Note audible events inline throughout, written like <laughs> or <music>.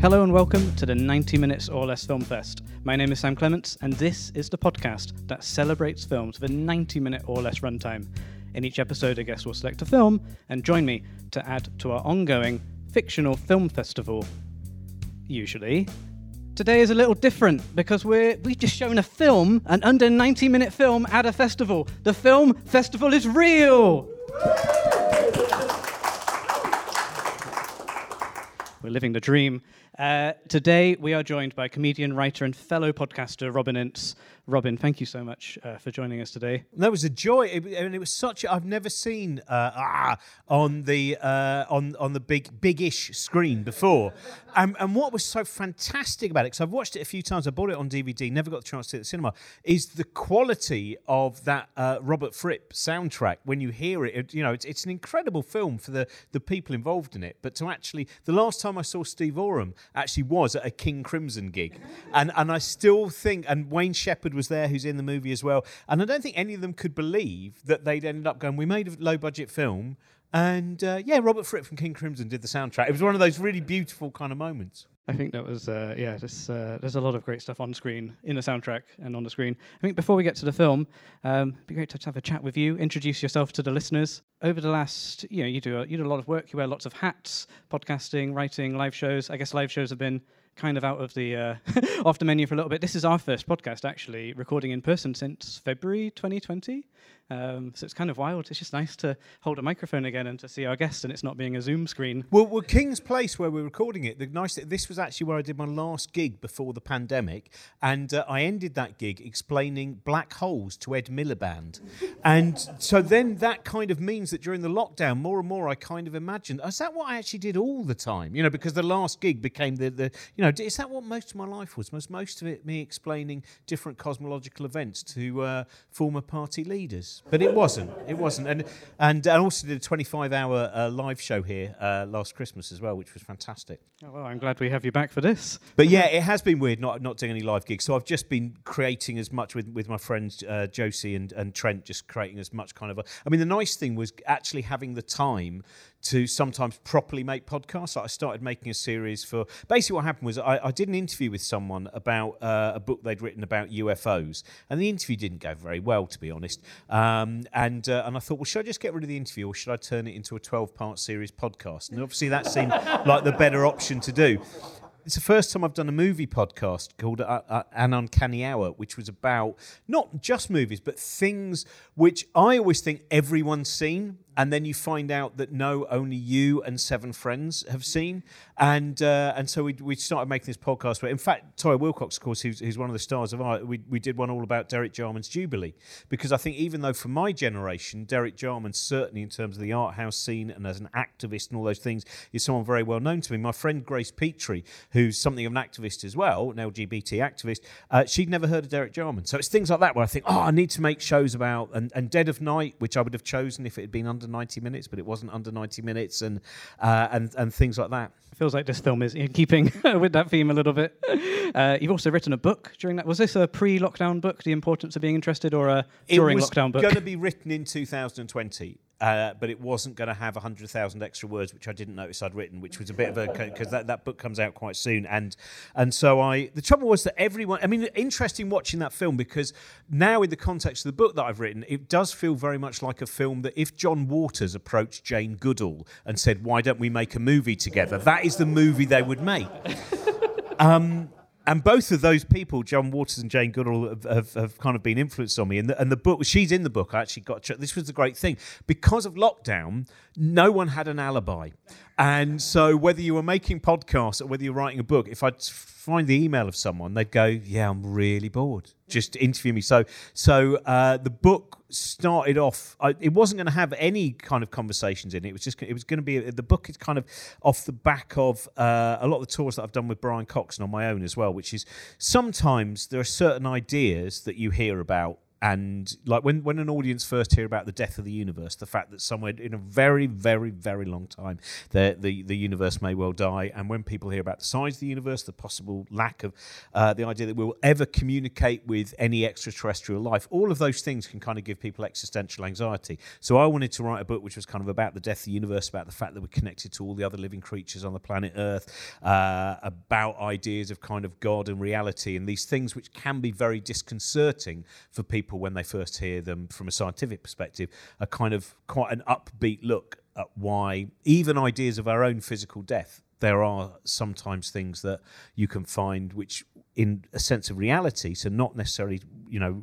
Hello and welcome to the 90 Minutes or Less Film Fest. My name is Sam Clements, and this is the podcast that celebrates films with a 90 minute or less runtime. In each episode, a guest will select a film and join me to add to our ongoing fictional film festival. Usually. Today is a little different because we're, we've just shown a film, an under 90 minute film at a festival. The film festival is real! <laughs> We're living the dream. Uh, today, we are joined by comedian, writer, and fellow podcaster Robin Ince. Robin, thank you so much uh, for joining us today. That was a joy, it, and it was such. i I've never seen uh, ah, on the uh, on on the big big-ish screen before, and, and what was so fantastic about it because I've watched it a few times. I bought it on DVD, never got the chance to see it at the cinema. Is the quality of that uh, Robert Fripp soundtrack when you hear it? it you know, it's, it's an incredible film for the the people involved in it. But to actually, the last time I saw Steve Oram actually was at a King Crimson gig, and and I still think, and Waen Shepherd was there, who's in the movie as well. And I don't think any of them could believe that they'd ended up going, we made a low budget film. And uh, yeah, Robert Fripp from King Crimson did the soundtrack. It was one of those really beautiful kind of moments. I think that was uh, yeah. There's, uh, there's a lot of great stuff on screen in the soundtrack and on the screen. I think before we get to the film, um, it'd be great to have a chat with you. Introduce yourself to the listeners. Over the last, you know, you do a, you do a lot of work. You wear lots of hats, podcasting, writing, live shows. I guess live shows have been kind of out of the uh, <laughs> off the menu for a little bit. This is our first podcast, actually, recording in person since February 2020. Um, so it's kind of wild. It's just nice to hold a microphone again and to see our guest, and it's not being a Zoom screen. Well, well King's Place, where we're recording it, the nice this was actually where I did my last gig before the pandemic, and uh, I ended that gig explaining black holes to Ed Miliband, and so then that kind of means that during the lockdown, more and more I kind of imagined, is that what I actually did all the time? You know, because the last gig became the the you know, is that what most of my life was? Was most of it me explaining different cosmological events to uh, former party leaders? But it wasn't. It wasn't. And and I also did a 25 hour uh, live show here uh, last Christmas as well, which was fantastic. Oh, well, I'm glad we have you back for this. But yeah, it has been weird not not doing any live gigs. So I've just been creating as much with with my friends uh, Josie and and Trent, just creating as much kind of. A, I mean, the nice thing was actually having the time to sometimes properly make podcasts. Like I started making a series for. Basically, what happened was I, I did an interview with someone about uh, a book they'd written about UFOs, and the interview didn't go very well, to be honest. Um, and uh, and I thought, well, should I just get rid of the interview, or should I turn it into a twelve-part series podcast? And obviously, that seemed <laughs> like the better option to do. It's the first time I've done a movie podcast called uh, uh, An Uncanny Hour, which was about not just movies, but things which I always think everyone's seen and then you find out that no, only you and seven friends have seen, and uh, and so we, we started making this podcast. Where, in fact, Toyah Willcox, of course, who's, who's one of the stars of art, we, we did one all about Derek Jarman's Jubilee, because I think even though for my generation, Derek Jarman certainly in terms of the art house scene and as an activist and all those things is someone very well known to me. My friend Grace Petrie, who's something of an activist as well, an LGBT activist, uh, she'd never heard of Derek Jarman. So it's things like that where I think, oh, I need to make shows about and, and Dead of Night, which I would have chosen if it had been under 90 minutes, but it wasn't under 90 minutes, and uh, and and things like that. It feels like this film is in keeping <laughs> with that theme a little bit. Uh, you've also written a book during that. Was this a pre-lockdown book, The Importance of Being Interested, or a during lockdown book? It was going to be written in 2020. Uh, but it wasn't going to have 100,000 extra words, which I didn't notice I'd written, which was a bit of a because that, that book comes out quite soon, and and so I the trouble was that everyone I mean interesting watching that film because now in the context of the book that I've written, it does feel very much like a film that if John Waters approached Jane Goodall and said, "Why don't we make a movie together?" That is the movie they would make. <laughs> um, and both of those people, John Waters and Jane Goodall, have, have, have, kind of been influenced on me. And the, and the book, she's in the book. I actually got this was the great thing because of lockdown. No one had an alibi, and so whether you were making podcasts or whether you're writing a book, if I'd find the email of someone, they'd go, "Yeah, I'm really bored. Just interview me." So, so uh, the book started off. I, it wasn't going to have any kind of conversations in it. It was just. It was going to be the book is kind of off the back of uh, a lot of the tours that I've done with Brian Cox and on my own as well. Which is sometimes there are certain ideas that you hear about and like when when an audience first hear about the death of the universe, the fact that somewhere in a very very very long time the the, the universe may well die, and when people hear about the size of the universe, the possible lack of uh, the idea that we'll ever communicate with any extraterrestrial life, all of those things can kind of give people existential anxiety. So I wanted to write a book which was kind of about the death of the universe, about the fact that we're connected to all the other living creatures on the planet Earth, uh, about ideas of kind of God and reality, and these things which can be very disconcerting for people when they first hear them from a scientific perspective, a kind of quite an upbeat look at why even ideas of our own physical death, there are sometimes things that you can find which, in a sense of reality, so not necessarily, you know,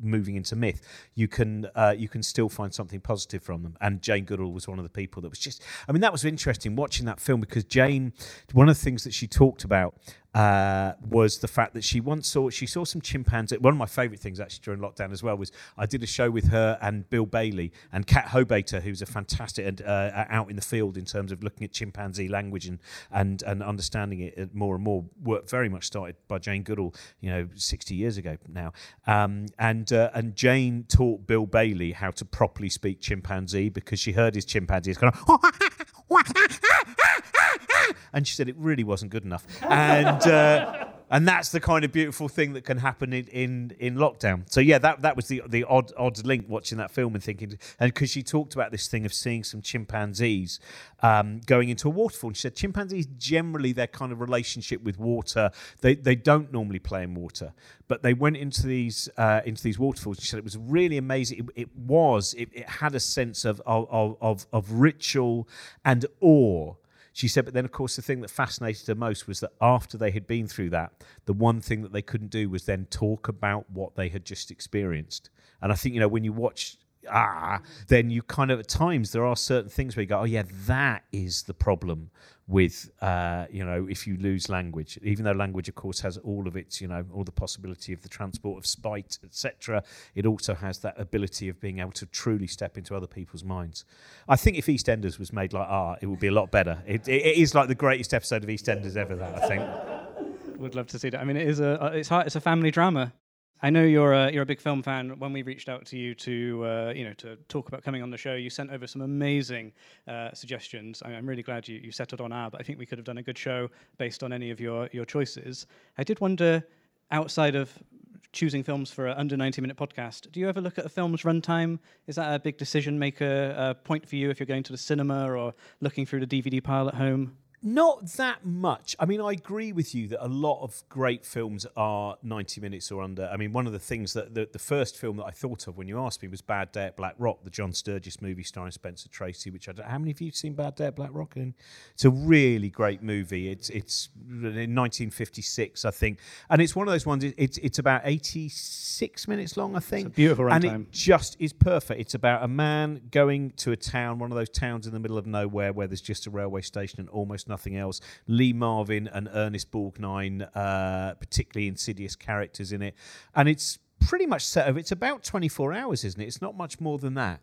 moving into myth, you can uh, you can still find something positive from them. And Jane Goodall was one of the people that was just. I mean, that was interesting watching that film because Jane, one of the things that she talked about uh, was the fact that she once saw she saw some chimpanzees. One of my favourite things actually during lockdown as well was I did a show with her and Bill Bailey and Cat Hobaiter, who's a fantastic and uh, out in the field in terms of looking at chimpanzee language and and and understanding it more and more. Work very much started by Jane Goodall, you know, sixty years ago now. Um, and uh, and Jane taught Bill Bailey how to properly speak chimpanzee because she heard his chimpanzees kind of. <laughs> <laughs> and she said it really wasn't good enough. And uh, and that's the kind of beautiful thing that can happen in, in, in lockdown. So yeah, that that was the the odd odd link watching that film and thinking, and because she talked about this thing of seeing some chimpanzees um, going into a waterfall, and she said chimpanzees generally their kind of relationship with water, they they don't normally play in water, but they went into these uh, into these waterfalls. She said it was really amazing. It, it was it, it had a sense of of of, of ritual and awe she said, but then, of course, the thing that fascinated her most was that after they had been through that, the one thing that they couldn't do was then talk about what they had just experienced. And I think, you know, when you watch ah, then you kind of at times there are certain things where you go, oh yeah, that is the problem with uh, you know if you lose language. Even though language, of course, has all of its you know all the possibility of the transport of spite, etc. It also has that ability of being able to truly step into other people's minds. I think if EastEnders was made like art, it would be a lot better. It, it, it is like the greatest episode of EastEnders ever. That I think. <laughs> Would love to see that. I mean, it is a it's hard, it's a family drama. I know you're a, you're a big film fan. When we reached out to you to uh, you know to talk about coming on the show, you sent over some amazing uh, suggestions. I, am really glad you, you settled on. But I think we could have done a good show based on any of your your choices. I did wonder, outside of choosing films for an under 90 minute podcast, do you ever look at a film's runtime? Is that a big decision maker uh, point for you if you're going to the cinema or looking through the DVD pile at home? Not that much. I mean, I agree with you that a lot of great films are 90 minutes or under. I mean, one of the things that the, the first film that I thought of when you asked me was Bad Day at Black Rock, the John Sturges movie starring Spencer Tracy, which I don't, how many of you have seen Bad Day at Black Rock? And it's a really great movie. It's it's in 1956, I think, and it's one of those ones. It's it's about 86 minutes long, I think. It's beautiful runtime. And it just is perfect. It's about a man going to a town, one of those towns in the middle of nowhere where there's just a railway station and almost nothing else. Lee Marvin and Ernest Borgnine, uh, particularly insidious characters in it, and it's pretty much set of. It's about 24 hours, isn't it? It's not much more than that.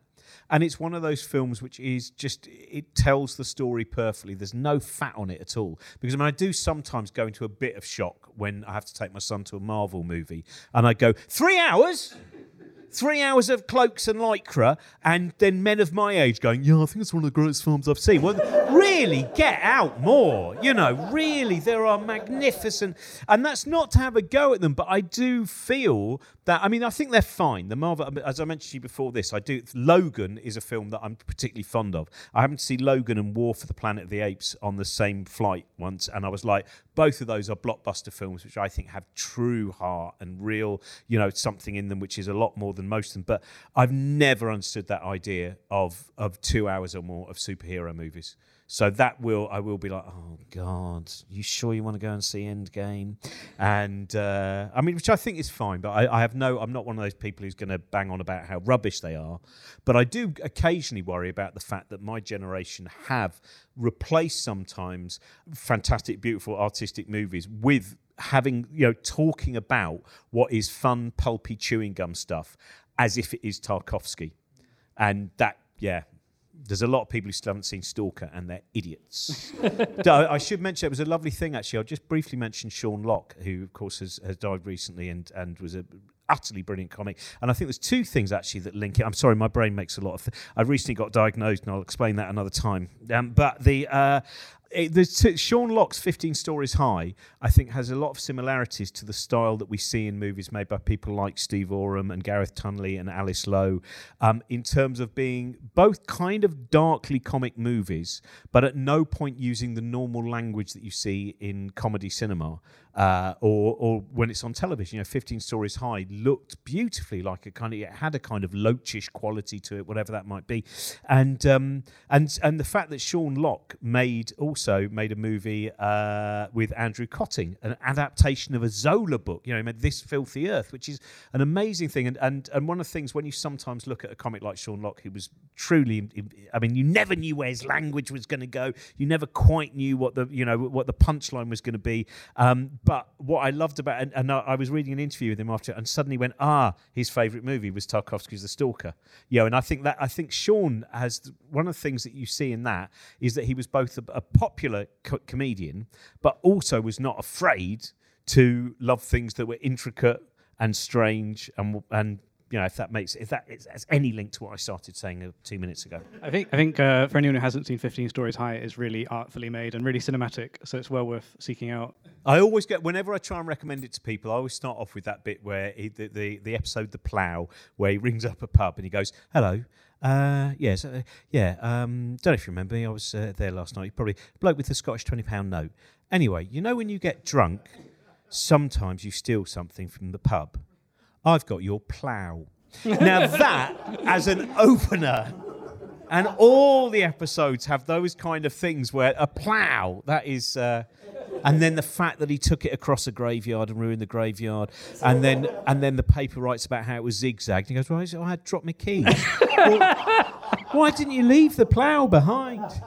And it's one of those films which is just, it tells the story perfectly. There's no fat on it at all. Because I mean, I do sometimes go into a bit of shock when I have to take my son to a Marvel movie and I go, three hours? Three hours of cloaks and lycra, and then men of my age going, "Yeah, I think it's one of the greatest films I've seen." Well, really, get out more. You know, really, there are magnificent, and that's not to have a go at them, but I do feel that. I mean, I think they're fine. The Marvel, as I mentioned to you before this, I do. Logan is a film that I'm particularly fond of. I happened to see Logan and War for the Planet of the Apes on the same flight once, and I was like, both of those are blockbuster films, which I think have true heart and real, you know, something in them which is a lot more than most of them. But I've never understood that idea of of two hours or more of superhero movies. So that will I will be like, oh God, you sure you want to go and see Endgame? And uh, I mean, which I think is fine, but I, I have no, I'm not one of those people who's going to bang on about how rubbish they are. But I do occasionally worry about the fact that my generation have replaced sometimes fantastic, beautiful, artistic movies with having you know talking about what is fun, pulpy chewing gum stuff as if it is Tarkovsky, and that yeah, there's a lot of people who still haven't seen Stalker and they're idiots. <laughs> I should mention it was a lovely thing actually. I'll just briefly mention Sean Lock, who of course has, has died recently and, and was a utterly brilliant comic. And I think there's two things actually that link it. I'm sorry, my brain makes a lot of. Th- I recently got diagnosed, and I'll explain that another time. Um, but the uh, it, the Sean Lock's 15 Stories High, I think, has a lot of similarities to the style that we see in movies made by people like Steve Oram and Gareth Tunley and Alice Lowe, um, in terms of being both kind of darkly comic movies, but at no point using the normal language that you see in comedy cinema uh, or or when it's on television. You know, 15 Stories High looked beautifully like a kind of it had a kind of loachish quality to it, whatever that might be, and um, and and the fact that Sean Lock made also made a movie uh, with Andrew Kötting, an adaptation of a Zola book. You know, he made This Filthy Earth, which is an amazing thing, and and and one of the things when you sometimes look at a comic like Sean Lock, who was truly, I mean, you never knew where his language was going to go, you never quite knew what the you know what the punchline was going to be. Um, but what I loved about and, and I was reading an interview with him after, and suddenly went, ah, his favourite movie was Tarkovsky's The Stalker. You know, and I think that I think Sean has one of the things that you see in that is that he was both a, a popular co- comedian, but also was not afraid to love things that were intricate and strange and and you know, if that makes if that has any link to what I started saying uh, two minutes ago. I think I think uh, for anyone who hasn't seen 15 Stories High, is really artfully made and really cinematic, so it's well worth seeking out. I always get whenever I try and recommend it to people, I always start off with that bit where he, the, the the episode The Plough, where he rings up a pub and he goes, "Hello." Uh, yes, uh, yeah. Um, don't know if you remember me. I was uh, there last night. Probably bloke with the Scottish twenty pound note. Anyway, you know when you get drunk, sometimes you steal something from the pub. I've got your plough. now, <laughs> that as an opener, and all the episodes have those kind of things where a plough, that is. Uh, and then the fact that he took it across a graveyard and ruined the graveyard, and then and then the paper writes about how it was zigzagged. He goes, "Why? Well, I had dropped my keys. <laughs> well, why didn't you leave the plough behind?" <laughs>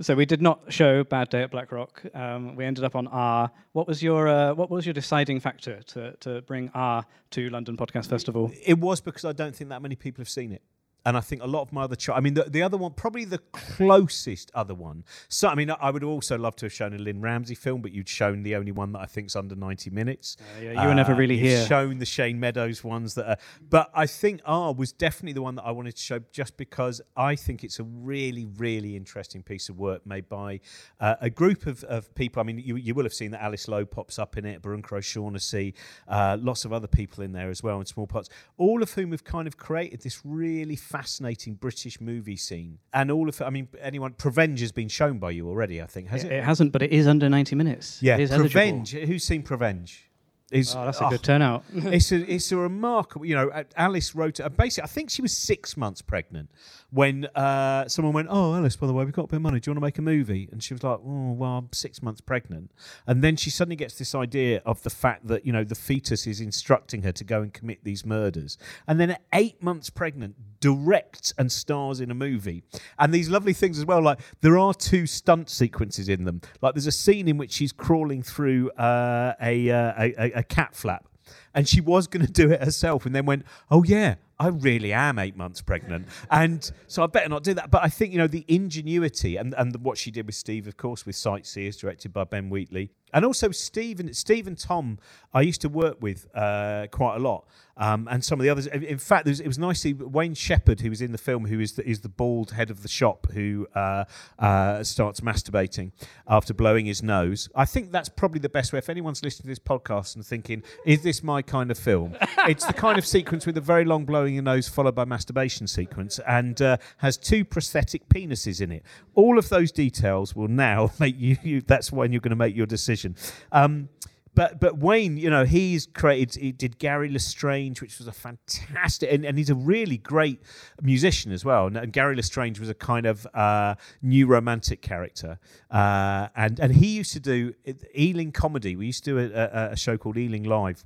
So we did not show Bad Day at Blackrock. Um, we ended up on R. What was your uh, what was your deciding factor to to bring R to London Podcast Festival? It was because I don't think that many people have seen it and I think a lot of my other, cho- I mean, the, the other one, probably the closest other one. So, I mean, I would also love to have shown a Lynne Ramsay film, but you'd shown the only one that I think's under ninety minutes. Uh, yeah, you were never really here. Shown the Shane Meadows ones that are, but I think R was definitely the one that I wanted to show, just because I think it's a really, really interesting piece of work made by uh, a group of, of people. I mean, you, you will have seen that Alice Lowe pops up in it, Barunka O'Shaughnessy, uh, lots of other people in there as well in small parts, all of whom have kind of created this really fascinating British movie scene. And all of, I mean, anyone, Prevenge has been shown by you already, I think, has It, it? hasn't, but it is under 90 minutes. yeah, it is eligible. Who's seen Prevenge? Is, Oh, that's a oh, good turnout. it's a it's a remarkable. You know, uh, Alice wrote. Uh, basically, I think she was six months pregnant when uh, someone went, "Oh, Alice, by the way, we've got a bit of money. Do you want to make a movie?" And she was like, "Oh, well, I'm six months pregnant." And then she suddenly gets this idea of the fact that you know the fetus is instructing her to go and commit these murders. And then at eight months pregnant, directs and stars in a movie. And these lovely things as well. Like there are two stunt sequences in them. Like there's a scene in which she's crawling through uh, a, uh, a a a cat flap and she was going to do it herself and then went oh yeah i really am eight months pregnant. And so i better not do that. But i think you know the ingenuity and, and what she did with steve of course with sightseers directed by ben wheatley. And also steve and steve and tom i used to work with uh, quite a lot um, and some of the others in fact was, it was nice to see waen shepherd who was in the film who is the, is the bald head of the shop who uh, uh, starts masturbating after blowing his nose. I think that's probably the best way if anyone's listening to this podcast and thinking is this my kind of film? <laughs> It's the kind of sequence with a very long blowing your nose followed by masturbation sequence and uh, has two prosthetic penises in it. All of those details will now <laughs> make you, you that's when you're going to make your decision. Um, but but Waen, you know, he's created. He did Gary Le Strange, which was a fantastic, and, and he's a really great musician as well. And, and Gary Le Strange was a kind of uh, new romantic character, uh, and and he used to do Ealing comedy. We used to do a, a, a show called Ealing Live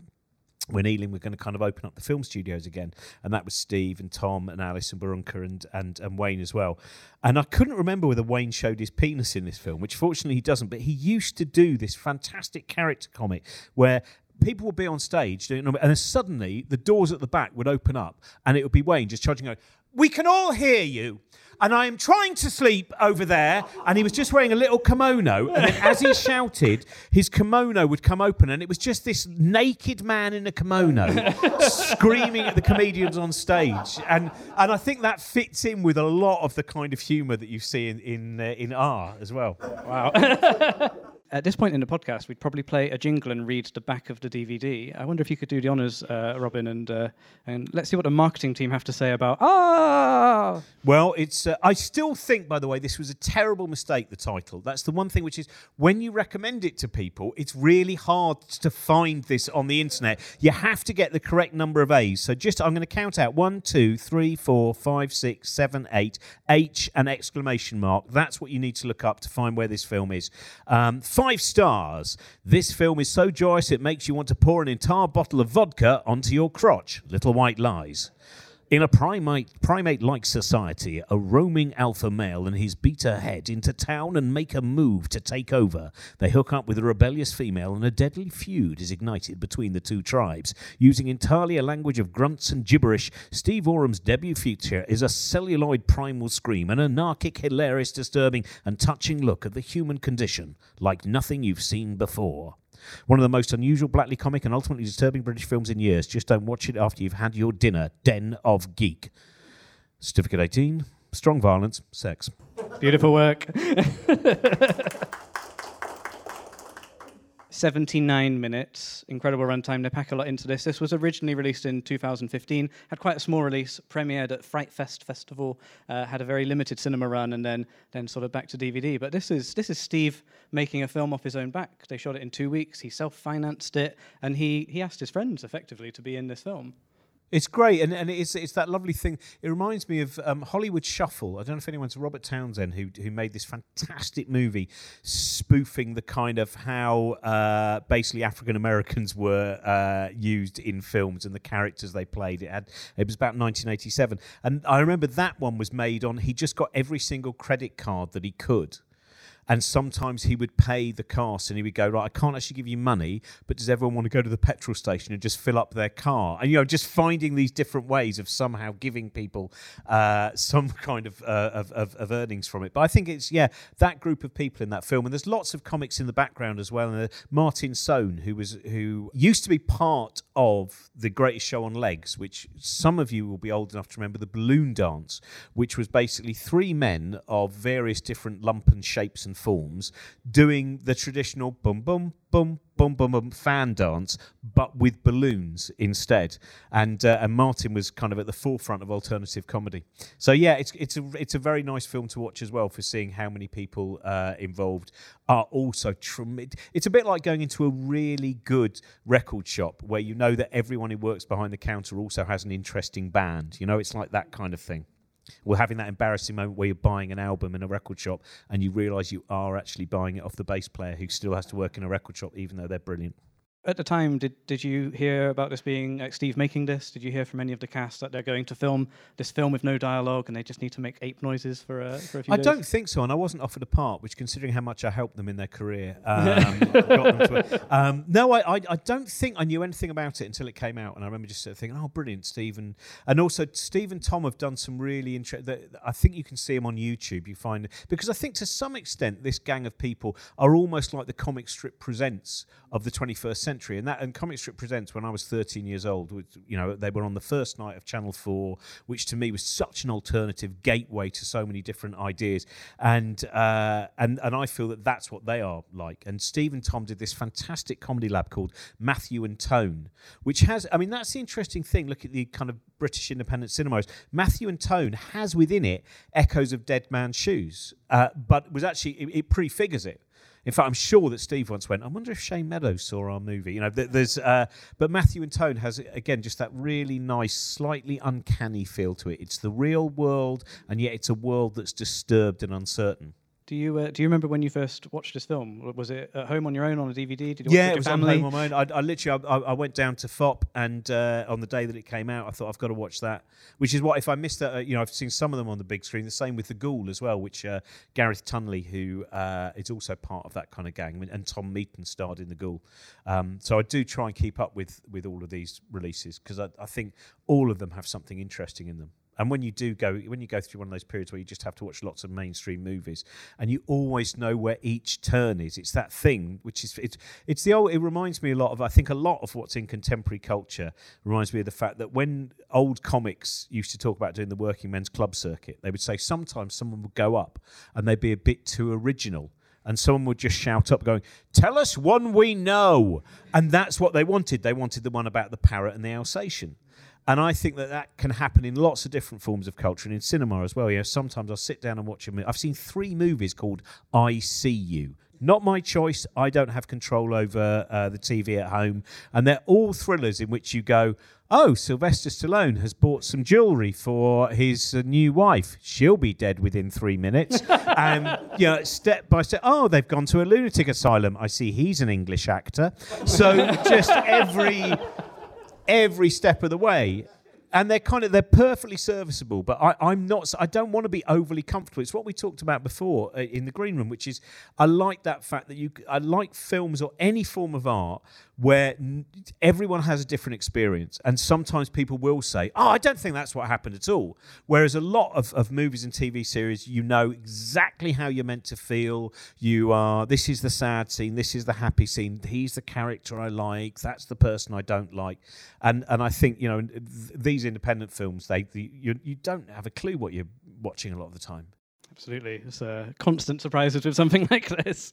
when Ealing were going to kind of open up the film studios again, and that was Steve and Tom and Alice and Barunka and, and and Waen as well. And I couldn't remember whether Waen showed his penis in this film, which fortunately he doesn't. But he used to do this fantastic character comic where people would be on stage and then suddenly the doors at the back would open up, and it would be Waen just charging out. We can all hear you. And I am trying to sleep over there. And he was just wearing a little kimono. And then as he shouted, his kimono would come open. And it was just this naked man in a kimono screaming at the comedians on stage. And, and I think that fits in with a lot of the kind of humour that you see in, in, uh, in R as well. Wow. <laughs> At this point in the podcast, we'd probably play a jingle and read the back of the DVD. I wonder if you could do the honors, uh, Robin, and uh, and let's see what the marketing team have to say about ah. Well, it's. Uh, I still think, by the way, this was a terrible mistake. The title. That's the one thing which is when you recommend it to people, it's really hard to find this on the internet. You have to get the correct number of A's. So just, I'm going to count out one, two, three, four, five, six, seven, eight. H and exclamation mark. That's what you need to look up to find where this film is. Um, five stars. This film is so joyous it makes you want to pour an entire bottle of vodka onto your crotch. Little White Lies. In a primate primate like society, a roaming alpha male and his beta head into town and make a move to take over. They hook up with a rebellious female and a deadly feud is ignited between the two tribes. Using entirely a language of grunts and gibberish, Steve Oram's debut feature is a celluloid primal scream, an anarchic, hilarious, disturbing, and touching look at the human condition, like nothing you've seen before. One of the most unusual, blackly comic, and ultimately disturbing British films in years. Just don't watch it after you've had your dinner. Den of Geek. Certificate 18. Strong violence. Sex. Beautiful work. <laughs> 79 minutes, incredible runtime. They pack a lot into this. This was originally released in 2015, had quite a small release, premiered at Fright Fest Festival, uh, had a very limited cinema run, and then then sort of back to DVD. But this is this is Steve making a film off his own back. They shot it in two weeks. He self-financed it, and he he asked his friends effectively to be in this film. It's great, and, and it's it's that lovely thing. It reminds me of um, Hollywood Shuffle. I don't know if anyone's Robert Townsend who who made this fantastic movie, spoofing the kind of how uh, basically African Americans were uh, used in films and the characters they played. It had it was about 1987, and I remember that one was made on. He just got every single credit card that he could and sometimes he would pay the cast and he would go, Right, I can't actually give you money, but does everyone want to go to the petrol station and just fill up their car? And, you know, just finding these different ways of somehow giving people uh, <laughs> some kind of, uh, of, of, of, earnings from it. But I think it's, yeah, that group of people in that film. And there's lots of comics in the background as well. And uh, Martin Soan, who was who used to be part of the greatest show on legs, which some of you will be old enough to remember the balloon dance, which was basically three men of various different lumpen shapes and forms doing the traditional boom, boom, boom, boom, boom, boom fan dance, but with balloons instead. And uh, and Martin was kind of at the forefront of alternative comedy. So yeah, it's it's a it's a very nice film to watch as well for seeing how many people uh, involved are also. It's a bit like going into a really good record shop where you know that everyone who works behind the counter also has an interesting band. You know, it's like that kind of thing. We're having that embarrassing moment where you're buying an album in a record shop and you realise you are actually buying it off the bass player who still has to work in a record shop, even though they're brilliant at the time, did did you hear about this being like Steve making this? Did you hear from any of the cast that they're going to film this film with no dialogue and they just need to make ape noises for uh, for a few I days? don't think so, and I wasn't offered a part, which, considering how much I helped them in their career, <laughs> um, got them to um, no, I, I, I don't think I knew anything about it until it came out, and I remember just sort of thinking, oh, brilliant, Steve, and, and also Steve and Tom have done some really interesting. I think you can see them on YouTube. You find because I think to some extent this gang of people are almost like the comic strip presents of the 21st century, and that and comic Strip Presents when I was 13 years old. Which, You know, they were on the first night of Channel 4, which to me was such an alternative gateway to so many different ideas. And, uh, and, and I feel that that's what they are like. And Steve and Tom did this fantastic comedy lab called Matthew and Tone, which has, I mean, that's the interesting thing. Look at the kind of British independent cinemas. Matthew and Tone has within it echoes of Dead Man's Shoes, uh, but was actually, it, it prefigures it. In fact, I'm sure that Steve once went. I wonder if Shane Meadows saw our movie. You know, there's. Uh, but Matthew and Tone has again just that really nice, slightly uncanny feel to it. It's the real world, and yet it's a world that's disturbed and uncertain. Do you uh, do you remember when you first watched this film? Was it at home on your own on a DVD? Did you yeah, it was family? on home on my own. I, I literally I, I, went down to Fopp and uh, on the day that it came out, I thought I've got to watch that. Which is what if I missed that, uh, you know, I've seen some of them on the big screen. The same with the Ghoul as well, which uh, Gareth Tunley, who uh, is also part of that kind of gang, and Tom Meeten starred in the Ghoul. Um, so I do try and keep up with with all of these releases because I, I think all of them have something interesting in them. And when you do go, when you go through one of those periods where you just have to watch lots of mainstream movies, and you always know where each turn is, it's that thing which is it's it's the old. It reminds me a lot of I think a lot of what's in contemporary culture reminds me of the fact that when old comics used to talk about doing the working men's club circuit, they would say sometimes someone would go up and they'd be a bit too original and someone would just shout up going tell us one we know and that's what they wanted they wanted the one about the parrot and the alsatian and I think that that can happen in lots of different forms of culture and in cinema as well. You know, sometimes I'll sit down and watch a movie. I've seen three movies called I See You. Not my choice. I don't have control over uh, the TV at home. And they're all thrillers in which you go, oh, Sylvester Stallone has bought some jewelry for his uh, new wife. She'll be dead within three minutes. <laughs> and, you know, step by step, oh, they've gone to a lunatic asylum. I see he's an English actor. So just every every step of the way. And they're kind of they're perfectly serviceable but I, i'm not i don't want to be overly comfortable. It's what we talked about before uh, in the green room which is i like that fact that you i like films or any form of art where everyone has a different experience and sometimes people will say oh i don't think that's what happened at all. Whereas a lot of, of movies and tv series you know exactly how you're meant to feel. You are this is the sad scene this is the happy scene he's the character i like that's the person i don't like. And and i think you know th- these independent films they, the, you, you don't have a clue what you're watching a lot of the time Absolutely. It's a constant surprises with something <laughs> like this.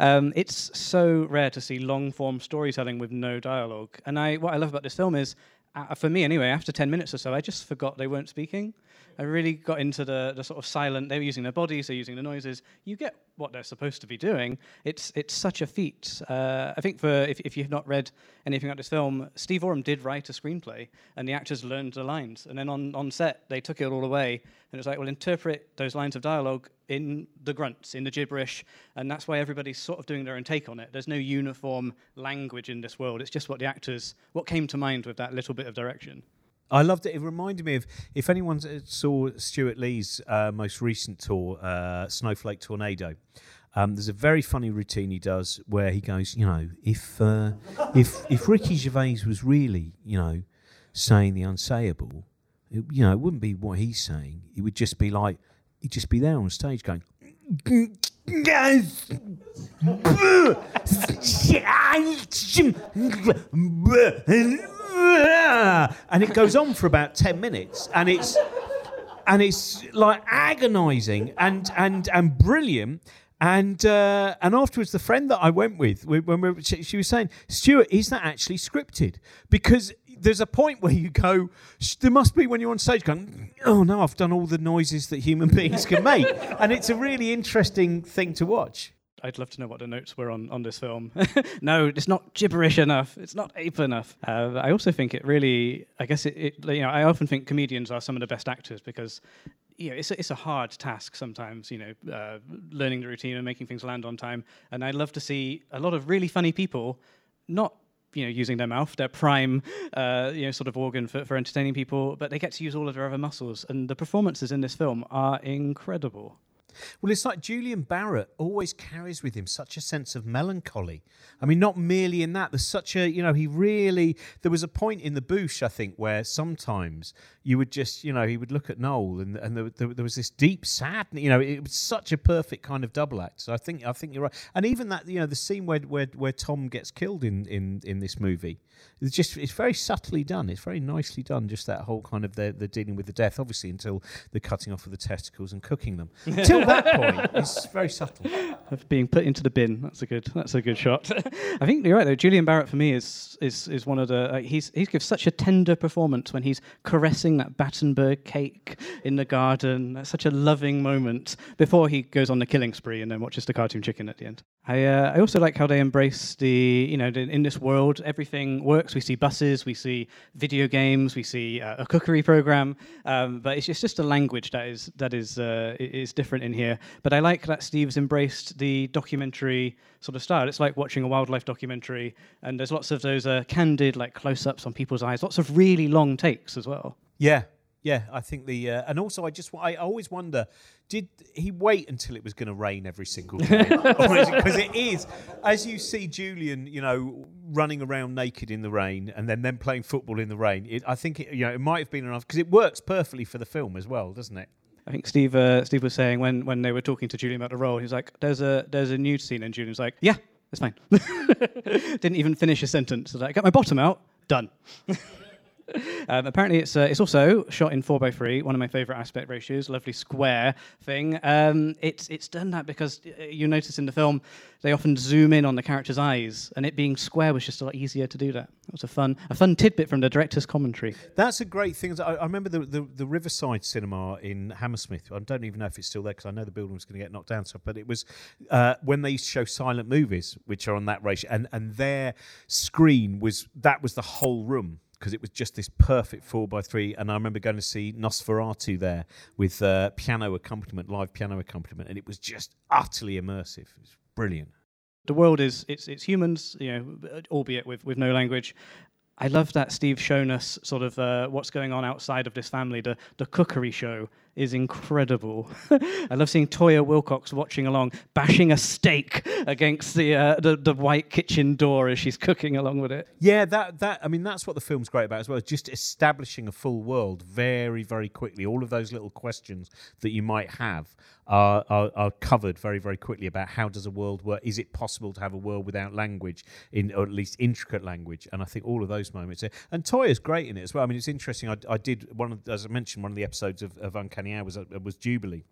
Um, it's so rare to see long form storytelling with no dialogue. And I, what I love about this film is, uh, for me anyway, after 10 minutes or so, I just forgot they weren't speaking. I really got into the, the sort of silent, they were using their bodies, they're using the noises. You get what they're supposed to be doing. It's, it's such a feat. Uh, I think for if, if you've not read anything about this film, Steve Oram did write a screenplay, and the actors learned the lines. And then on, on set, they took it all away, and it was like, well, interpret those lines of dialogue in the grunts, in the gibberish, and that's why everybody's sort of doing their own take on it. There's no uniform language in this world. It's just what the actors, what came to mind with that little bit of direction. I loved it. It reminded me of if anyone saw Stewart Lee's uh, most recent tour, uh, Snowflake Tornado. Um, there's a very funny routine he does where he goes, you know, if uh, if if Ricky Gervais was really, you know, saying the unsayable, it, you know, it wouldn't be what he's saying. It would just be like he'd just be there on stage going. And it goes on for about 10 minutes and it's and it's like agonizing and and and brilliant and uh, and afterwards, the friend that I went with, when we she, she, was saying, Stewart, is that actually scripted? Because there's a point where you go, there must be when you're on stage going, oh no, I've done all the noises that human <laughs> beings can make, and it's a really interesting thing to watch. I'd love to know what the notes were on, on this film. <laughs> no, it's not gibberish enough. It's not ape enough. Uh, I also think it really, I guess it, it, you know, I often think comedians are some of the best actors because, you know, it's a, it's a hard task sometimes, you know, uh, learning the routine and making things land on time. And I'd love to see a lot of really funny people not you know using their mouth their prime uh, you know sort of organ for, for entertaining people but they get to use all of their other muscles and the performances in this film are incredible well, it's like Julian Barratt always carries with him such a sense of melancholy. I mean, not merely in that, there's such a, you know, he really, there was a point in the Boosh, I think, where sometimes you would just, you know, he would look at Noel and, and there, there, there was this deep sadness, you know, it was such a perfect kind of double act. So I think, I think you're right. And even that, you know, the scene where, where, where Tom gets killed in, in, in this movie, it's just, it's very subtly done. It's very nicely done, just that whole kind of the, the dealing with the death, obviously, until the cutting off of the testicles and cooking them. <laughs> Till that point, it's very subtle. Of being put into the bin. That's a good. That's a good shot. I think you're right though. Julian Barratt for me is is is one of the. Uh, he's he gives such a tender performance when he's caressing that Battenberg cake in the garden. That's such a loving moment before he goes on the killing spree and then watches the cartoon chicken at the end. I uh, I also like how they embrace the you know the, in this world everything works. We see buses, we see video games, we see uh, a cookery program, um, but it's just, it's just a language that is that is uh, is different in here. But I like that Steve's embraced the documentary sort of style. It's like watching a wildlife documentary, and there's lots of those uh, candid like close-ups on people's eyes, lots of really long takes as well. Yeah, Yeah, I think the uh, and also I just I always wonder did he wait until it was going to rain every single day? <laughs> Because it is, as you see Julian, you know, running around naked in the rain and then then playing football in the rain. It, I think it, you know it might have been enough because it works perfectly for the film as well, doesn't it? I think Steve uh, Steve was saying when, when they were talking to Julian about the role, he was like, "There's a there's a nude scene," and Julian was like, "Yeah, it's fine." <laughs> Didn't even finish a sentence. So like, "Get my bottom out, done." <laughs> Um, apparently, it's uh, it's also shot in 4x3, one of my favorite aspect ratios, lovely square thing. Um, it's it's done that because uh, you notice in the film they often zoom in on the character's eyes, and it being square was just a lot easier to do that. It was a fun a fun tidbit from the director's commentary. That's a great thing. I, I remember the, the, the Riverside Cinema in Hammersmith. I don't even know if it's still there because I know the building was going to get knocked down. So, but it was uh, when they used to show silent movies, which are on that ratio, and and their screen was that was the whole room because it was just this perfect four by three. And I remember going to see Nosferatu there with uh, piano accompaniment, live piano accompaniment, and it was just utterly immersive. It was brilliant. The world is it's it's humans, you know, albeit with with no language. I love that Steve's shown us sort of uh, what's going on outside of this family. The the cookery show is incredible. <laughs> I love seeing Toyah Willcox watching along, bashing a steak against the, uh, the the white kitchen door as she's cooking along with it. Yeah, that that I mean that's what the film's great about as well. Just establishing a full world very very quickly. All of those little questions that you might have are, are, are covered very very quickly about how does a world work? Is it possible to have a world without language, in or at least intricate language? And I think all of those moments. There. And Toyah's great in it as well. I mean, it's interesting. I, I did one of, as I mentioned, one of the episodes of, of Uncanny Hour was was Jubilee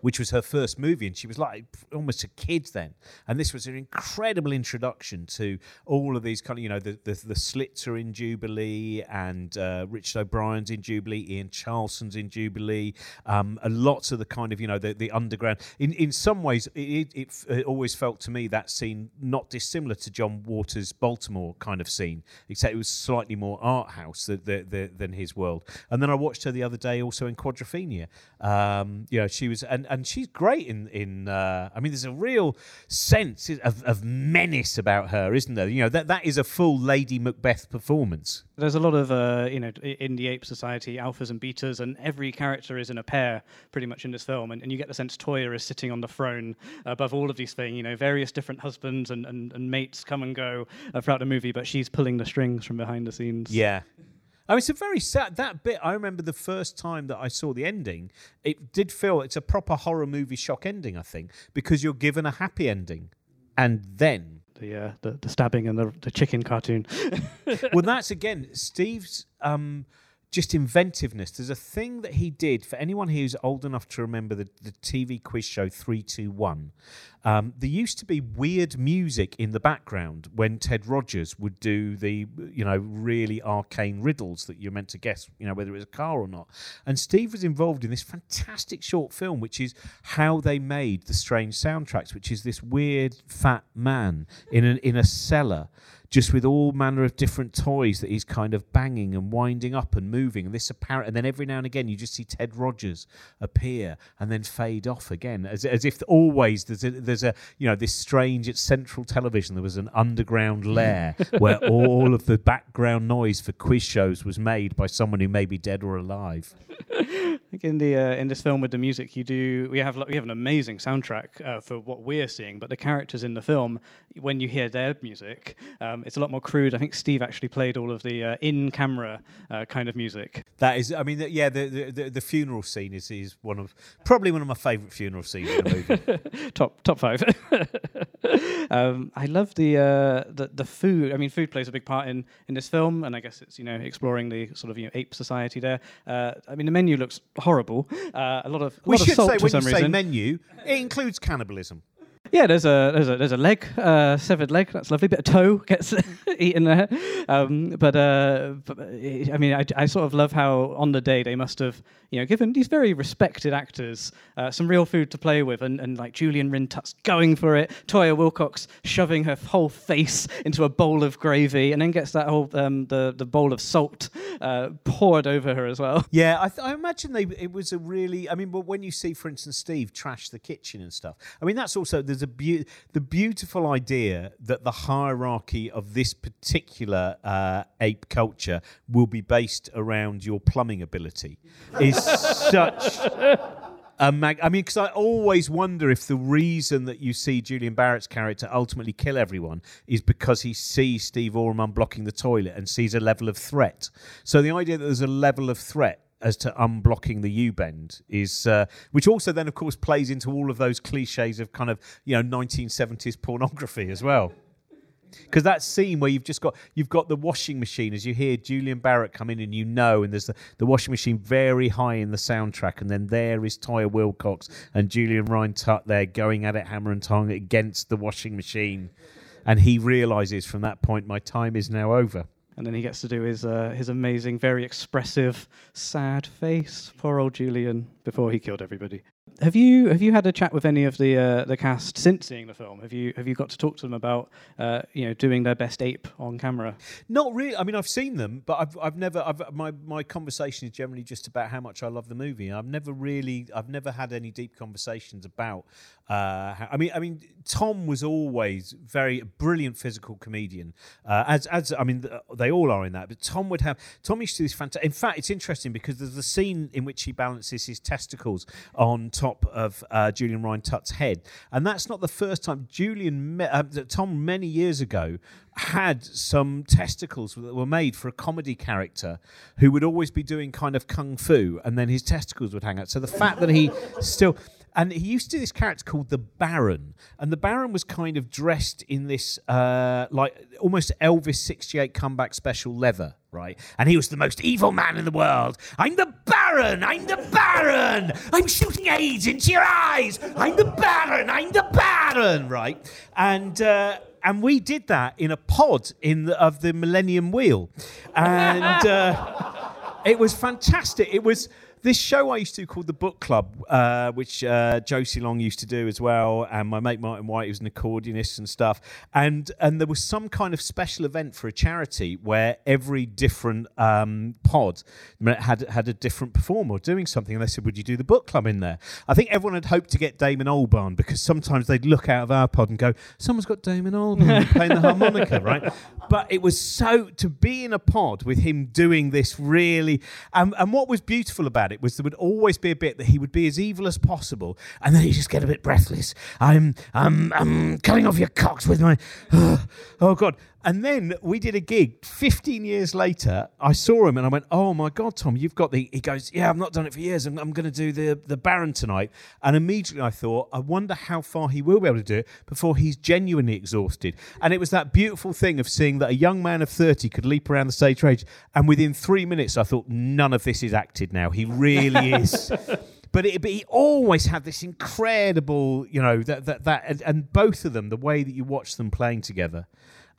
which was her first movie, and she was like almost a kid then. And this was an incredible introduction to all of these kind of, you know, the the, the Slits are in Jubilee, and uh, Richard O'Brien's in Jubilee, Ian Charleston's in Jubilee, um, and lots of the kind of, you know, the, the underground. In in some ways, it, it, it always felt to me that scene not dissimilar to John Waters' Baltimore kind of scene, except it was slightly more art house than, his world. And then I watched her the other day also in Quadrophenia. Um, you know, she was and and she's great in in. Uh, I mean, there's a real sense of, of menace about her, isn't there? You know that that is a full Lady Macbeth performance. There's a lot of uh, you know in the ape society, alphas and betas, and every character is in a pair pretty much in this film, and, and you get the sense Toyah is sitting on the throne above all of these things. You know, various different husbands and, and, and mates come and go uh, throughout the movie, but she's pulling the strings from behind the scenes. Yeah, I mean, it's a very sad that bit. I remember the first time that I saw the ending. It did feel it's a proper horror movie shock ending. I think because you're given a happy ending, and then the uh, the, the, stabbing and the, the chicken cartoon. <laughs> well, that's again Steve's. Um, just inventiveness. There's a thing that he did for anyone who's old enough to remember the, the TV quiz show 321. Um, there used to be weird music in the background when Ted Rogers would do the, you know, really arcane riddles that you're meant to guess, you know, whether it was a car or not. And Steve was involved in this fantastic short film, which is how they made the strange soundtracks, which is this weird fat man in an, in a cellar just with all manner of different toys that he's kind of banging and winding up and moving. And this apparent, and then every now and again you just see Ted Rogers appear and then fade off again, as, as if always there's a, there's a you know this strange at Central Television there was an underground mm. lair <laughs> where all of the background noise for quiz shows was made by someone who may be dead or alive. <laughs> in the uh, in this film with the music, you do we have we have an amazing soundtrack uh, for what we're seeing, but the characters in the film, when you hear their music, um, it's a lot more crude. I think Steve actually played all of the uh, in-camera uh, kind of music. That is, I mean, the, yeah, the, the the funeral scene is is one of probably one of my favourite funeral scenes in a movie. <laughs> top top five. <laughs> um, I love the, uh, the the food. I mean, food plays a big part in in this film, and I guess it's you know exploring the sort of you know ape society there. Uh, I mean, the menu looks horrible. Uh, a lot of a we lot should of salt say for when some you reason. say menu, it includes cannibalism. Yeah, there's a there's a there's a leg, uh, severed leg. That's lovely. Bit of toe <laughs> gets <laughs> eaten there. Um, but, uh, but, I mean, I, I sort of love how on the day they must have you know given these very respected actors uh, some real food to play with, and, and like Julian Rhind-Tutt's going for it, Toyah Willcox shoving her whole face into a bowl of gravy, and then gets that whole um, the the bowl of salt uh, poured over her as well. Yeah, I, th- I imagine they it was a really. I mean, but when you see, for instance, Steve trash the kitchen and stuff. I mean, that's also there's a a beau- the beautiful idea that the hierarchy of this particular uh, ape culture will be based around your plumbing ability is <laughs> such a mag- I mean, because I always wonder if the reason that you see Julian Barratt's character ultimately kill everyone is because he sees Steve Oram blocking the toilet and sees a level of threat. So the idea that there's a level of threat as to unblocking the U bend is, uh, which also then, of course, plays into all of those cliches of kind of you know 1970s pornography as well. Because that scene where you've just got you've got the washing machine as you hear Julian Barratt come in and you know and there's the, the washing machine very high in the soundtrack and then there is Toyah Willcox and Julian Rhind-Tutt there going at it hammer and tongue against the washing machine. And he realizes from that point my time is now over and then he gets to do his uh, his amazing, very expressive, sad face. Poor old Julian before he killed everybody. Have you have you had a chat with any of the uh, the cast since seeing the film? Have you have you got to talk to them about uh, you know doing their best ape on camera? Not really. I mean, I've seen them, but I've I've never. I've, my my conversation is generally just about how much I love the movie. I've never really. I've never had any deep conversations about. Uh, I mean, I mean, Tom was always very brilliant physical comedian. Uh, as as I mean, they all are in that. But Tom would have. Tom used to do this fantastic. In fact, it's interesting because there's a scene in which he balances his testicles on top of uh, Julian Rhind-Tutt's head, and that's not the first time. Julian, uh, Tom, many years ago, had some testicles that were made for a comedy character who would always be doing kind of kung fu, and then his testicles would hang out. So the fact that he still and he used to do this character called the Baron, and the Baron was kind of dressed in this uh, like almost Elvis '68 comeback special leather, right? And he was the most evil man in the world. I'm the Baron. I'm the Baron. I'm shooting AIDS into your eyes. I'm the Baron. I'm the Baron, right? And. Uh, and we did that in a pod in the, of the Millennium Wheel, and uh, <laughs> it was fantastic. It was this show I used to do called the Book Club, uh, which uh, Josie Long used to do as well, and my mate Martin White, who's an accordionist and stuff. And and there was some kind of special event for a charity where every different um, pod had had a different performer doing something, and they said, "Would you do the book club in there?" I think everyone had hoped to get Damon Albarn because sometimes they'd look out of our pod and go, "Someone's got Damon Albarn <laughs> playing the harmonica, right?" But it was so to be in a pod with him doing this really, and, and what was beautiful about it was there would always be a bit that he would be as evil as possible, and then he'd just get a bit breathless. I'm, I'm, I'm cutting off your cocks with my, oh, <sighs> oh God. And then we did a gig 15 years later. I saw him and I went, Oh my God, Tom, you've got the. He goes, Yeah, I've not done it for years. I'm, I'm going to do the, the Baron tonight. And immediately I thought, I wonder how far he will be able to do it before he's genuinely exhausted. And it was that beautiful thing of seeing that a young man of 30 could leap around the stage rage. And within three minutes, I thought, None of this is acted now. He really is. <laughs> but, it, but he always had this incredible, you know, that that that, and, and, both of them, the way that you watch them playing together,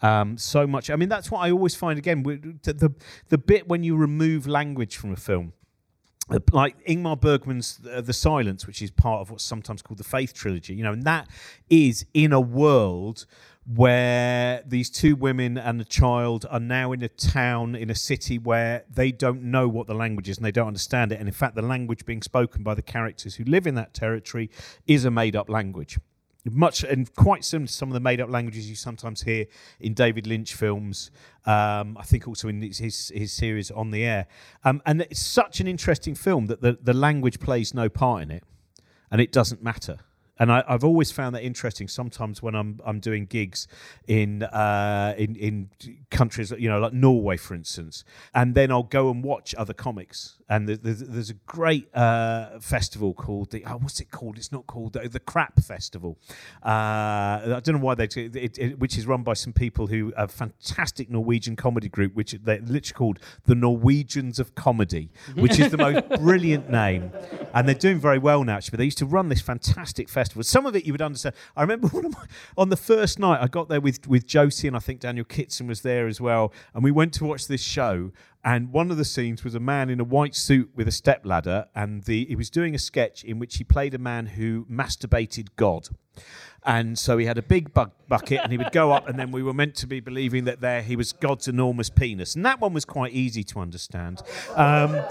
um, so much. I mean, that's what I always find again the, the the bit when you remove language from a film. Uh, like Ingmar Bergman's The Silence, which is part of what's sometimes called the Faith trilogy, you know, and that is in a world where these two women and a child are now in a town in a city where they don't know what the language is and they don't understand it and in fact the language being spoken by the characters who live in that territory is a made up language much and quite similar to some of the made up languages you sometimes hear in David Lynch films. Um, I think also in his, his, series On the Air. Um, and it's such an interesting film that the, the language plays no part in it and it doesn't matter and I, have always found that interesting. Sometimes when I'm I'm doing gigs in uh, in in countries, you know, like Norway, for instance, and then I'll go and watch other comics. And there's, there's a great uh, festival called the oh, what's it called? It's not called the, the Crap Festival. Uh, I don't know why they it, it, which is run by some people who a fantastic Norwegian comedy group, which they're literally called the Norwegians of Comedy, which is the most <laughs> brilliant name, and they're doing very well now. Actually, but they used to run this fantastic festival Some of it you would understand. I remember <laughs> my, on the first night I got there with with Josie and I think Daniel Kitson was there as well, and we went to watch this show. And one of the scenes was a man in a white suit with a stepladder, and the he was doing a sketch in which he played a man who masturbated God. And so he had a big bu- bucket, and he would go up, and then we were meant to be believing that there he was God's enormous penis, and that one was quite easy to understand. Um,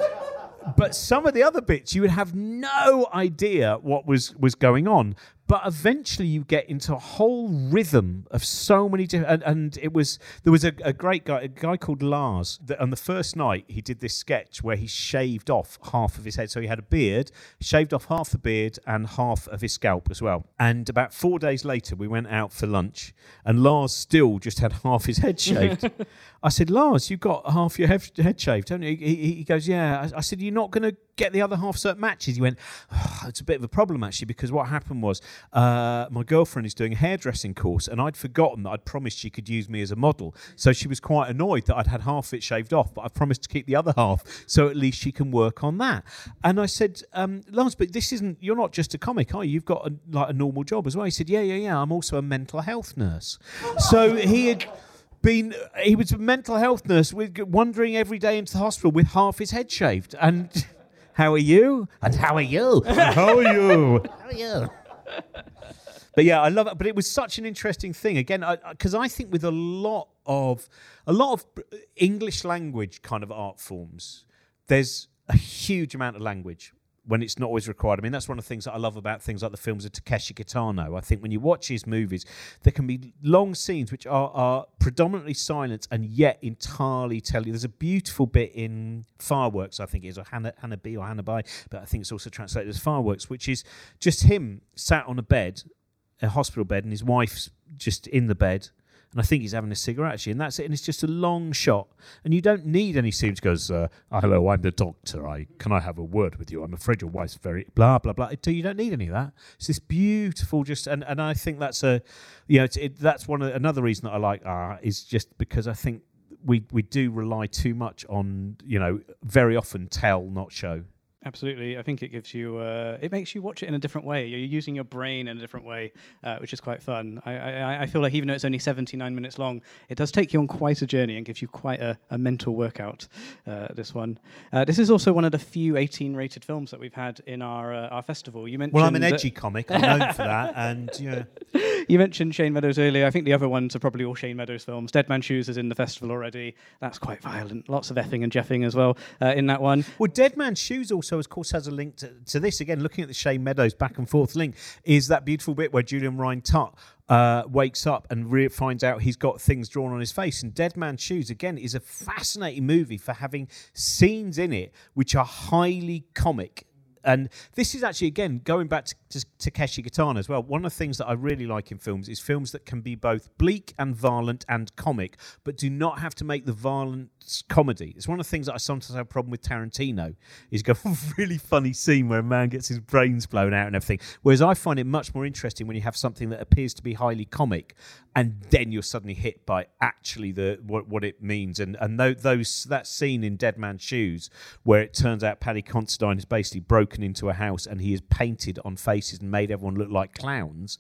but some of the other bits you would have no idea what was was going on but eventually you get into a whole rhythm of so many different. And, and it was there was a, a great guy, a guy called Lars. That on the first night he did this sketch where he shaved off half of his head, so he had a beard, shaved off half the beard and half of his scalp as well. And about four days later, we went out for lunch, and Lars still just had half his head shaved. <laughs> I said, Lars, you've got half your head, head shaved, don't you? He, he goes, Yeah. I, I said, You're not going to get the other half certain matches. He went, oh, It's a bit of a problem actually because what happened was uh, my girlfriend is doing a hairdressing course and I'd forgotten that I'd promised she could use me as a model. So she was quite annoyed that I'd had half it shaved off, but I promised to keep the other half so at least she can work on that. And I said, um, Lars, but this isn't, you're not just a comic, are you? You've got a, like a normal job as well. He said, Yeah, yeah, yeah. I'm also a mental health nurse. so he had been he was a mental health nurse with wandering every day into the hospital with half his head shaved and how are you? And how are you? And how are you? <laughs> How are you? But yeah i love it. But it was such an interesting thing. Again because I, I, I think with a lot of a lot of english language kind of art forms there's a huge amount of language when it's not always required. I mean, that's one of the things that I love about things like the films of Takeshi Kitano. I think when you watch his movies, there can be long scenes which are, are predominantly silent and yet entirely tell you. There's a beautiful bit in Fireworks, I think it is, or Hannah, Hana-bi or Hana-bi, but I think it's also translated as Fireworks, which is just him sat on a bed, a hospital bed, and his wife's just in the bed and I think he's having a cigarette actually, and that's it. And it's just a long shot, and you don't need any scenes. Goes, uh, "Hello, I'm the doctor. I can I have a word with you? I'm afraid your wife's very blah blah blah." You don't need any of that. It's this beautiful, just and, and I think that's a, you know, it's, it, that's one of, another reason that I like ah is just because I think we we do rely too much on you know very often tell not show. Absolutely, I think it gives you, uh, it makes you watch it in a different way. You're using your brain in a different way, uh, which is quite fun. I, I, I, feel like even though it's only 79 minutes long, it does take you on quite a journey and gives you quite a, a mental workout. Uh, this one, uh, this is also one of the few 18-rated films that we've had in our uh, our festival. You mentioned. Well, I'm an edgy comic. I'm known for that, <laughs> and yeah. You mentioned Shane Meadows earlier. I think the other ones are probably all Shane Meadows films. Dead Man Shoes is in the festival already. That's quite violent. Lots of effing and jeffing as well uh, in that one. Well, Dead Man Shoes also of course, has a link to, to this. Again, looking at the Shane Meadows back and forth link, is that beautiful bit where Julian Rhind-Tutt uh, wakes up and re- finds out he's got things drawn on his face. And Dead Man's Shoes, again, is a fascinating movie for having scenes in it which are highly comic and this is actually again going back to, to Takeshi Kitano as well. One of the things that I really like in films is films that can be both bleak and violent and comic, but do not have to make the violence comedy. It's one of the things that I sometimes have a problem with Tarantino. He's got <laughs> a really funny scene where a man gets his brains blown out and everything. Whereas I find it much more interesting when you have something that appears to be highly comic, and then you're suddenly hit by actually the what, what it means. And and those that scene in Dead Man's Shoes where it turns out Paddy Considine is basically broken into a house and he is painted on faces and made everyone look like clowns.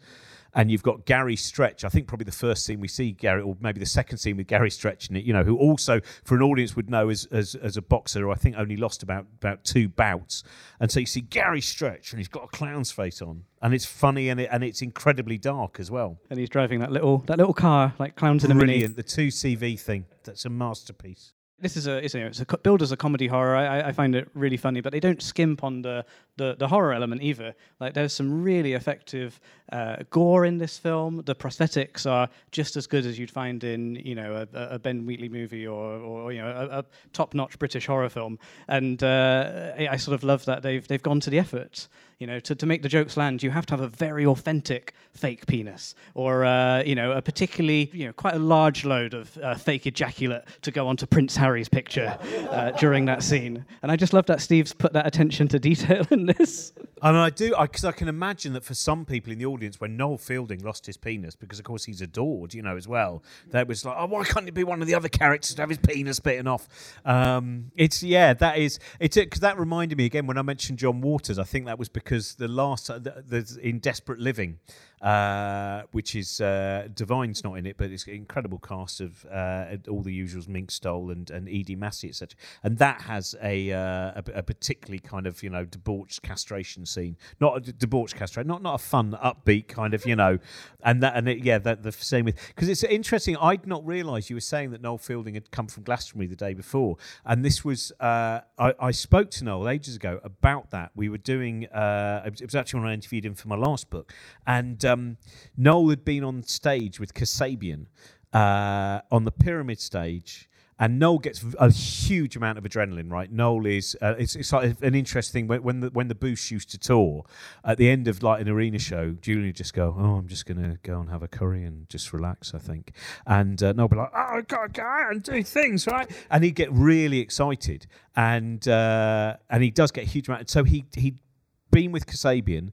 And you've got Gary Stretch. I think probably the first scene we see Gary, or maybe the second scene with Gary Stretch in it. You know, who also for an audience would know as as, as a boxer, who I think only lost about about two bouts. And so you see Gary Stretch, and he's got a clown's face on, and it's funny and it and it's incredibly dark as well. And he's driving that little that little car like clowns in a mini. The two CV thing. That's a masterpiece this is a it's, know, it's a build as a comedy horror. I, I find it really funny, but they don't skimp on the, the, the horror element either. Like there's some really effective uh, gore in this film. The prosthetics are just as good as you'd find in you know a, a Ben Wheatley movie or, or you know a, a top-notch British horror film. And uh, I sort of love that they've they've gone to the effort. You know, to, to make the jokes land, you have to have a very authentic fake penis, or uh, you know, a particularly you know quite a large load of uh, fake ejaculate to go onto Prince Harry's picture uh, during that scene. And I just love that Steve's put that attention to detail in this. And I do, because I, I, can imagine that for some people in the audience, when Noel Fielding lost his penis, because of course he's adored, you know, as well, that was like, oh, why can't it be one of the other characters to have his penis bitten off? Um, it's yeah, that is it's because that reminded me again when I mentioned John Waters. I think that was because the last uh, the, the, in Desperate Living, uh, which is uh, Divine's not in it, but it's an incredible cast of uh, all the usuals, Mink Stole and, and Edie Massey, etc. And that has a, uh, a, a particularly kind of you know debauched castration scene, not a debauched castration, not not a fun upbeat kind of you know, and that and it, yeah, that the same with because it's interesting. I'd not realised you were saying that Noel Fielding had come from Glastonbury the day before, and this was uh, I, I spoke to Noel ages ago about that. We were doing it was actually when I interviewed him for my last book, and um, Noel had been on stage with Kasabian uh, on the pyramid stage. And Noel gets a huge amount of adrenaline, right? Noel is uh, it's, it's like an interesting when when the when the Boosh used to tour at the end of like an arena show, Julian would just go, "Oh, I'm just gonna go and have a curry and just relax," I think, and uh, Noel would be like, "Oh, I gotta go out and do things, right?" And he'd get really excited, and uh, and he does get a huge amount. So he he'd been with Kasabian